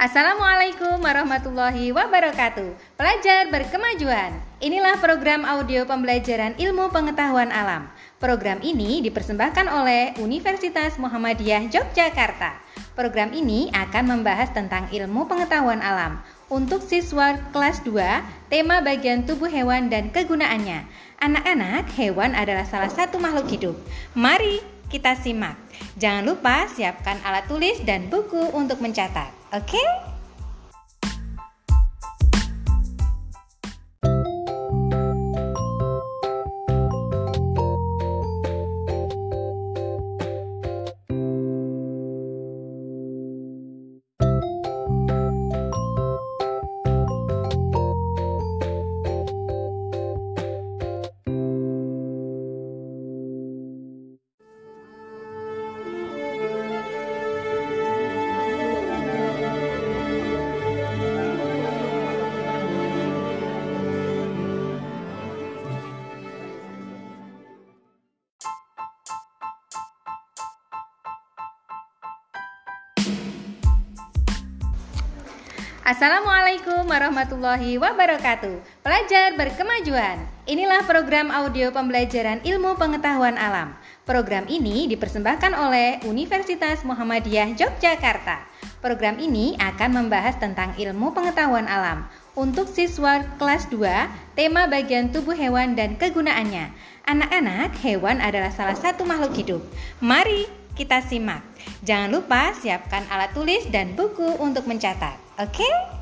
Assalamualaikum warahmatullahi wabarakatuh. Pelajar berkemajuan. Inilah program audio pembelajaran ilmu pengetahuan alam. Program ini dipersembahkan oleh Universitas Muhammadiyah Yogyakarta. Program ini akan membahas tentang ilmu pengetahuan alam. Untuk siswa kelas 2, tema bagian tubuh hewan dan kegunaannya. Anak-anak, hewan adalah salah satu makhluk hidup. Mari kita simak. Jangan lupa siapkan alat tulis dan buku untuk mencatat. Oke? Okay? Assalamualaikum warahmatullahi wabarakatuh. Pelajar berkemajuan. Inilah program audio pembelajaran ilmu pengetahuan alam. Program ini dipersembahkan oleh Universitas Muhammadiyah Yogyakarta. Program ini akan membahas tentang ilmu pengetahuan alam. Untuk siswa kelas 2, tema bagian tubuh hewan dan kegunaannya. Anak-anak, hewan adalah salah satu makhluk hidup. Mari kita simak. Jangan lupa siapkan alat tulis dan buku untuk mencatat. Oke? Okay?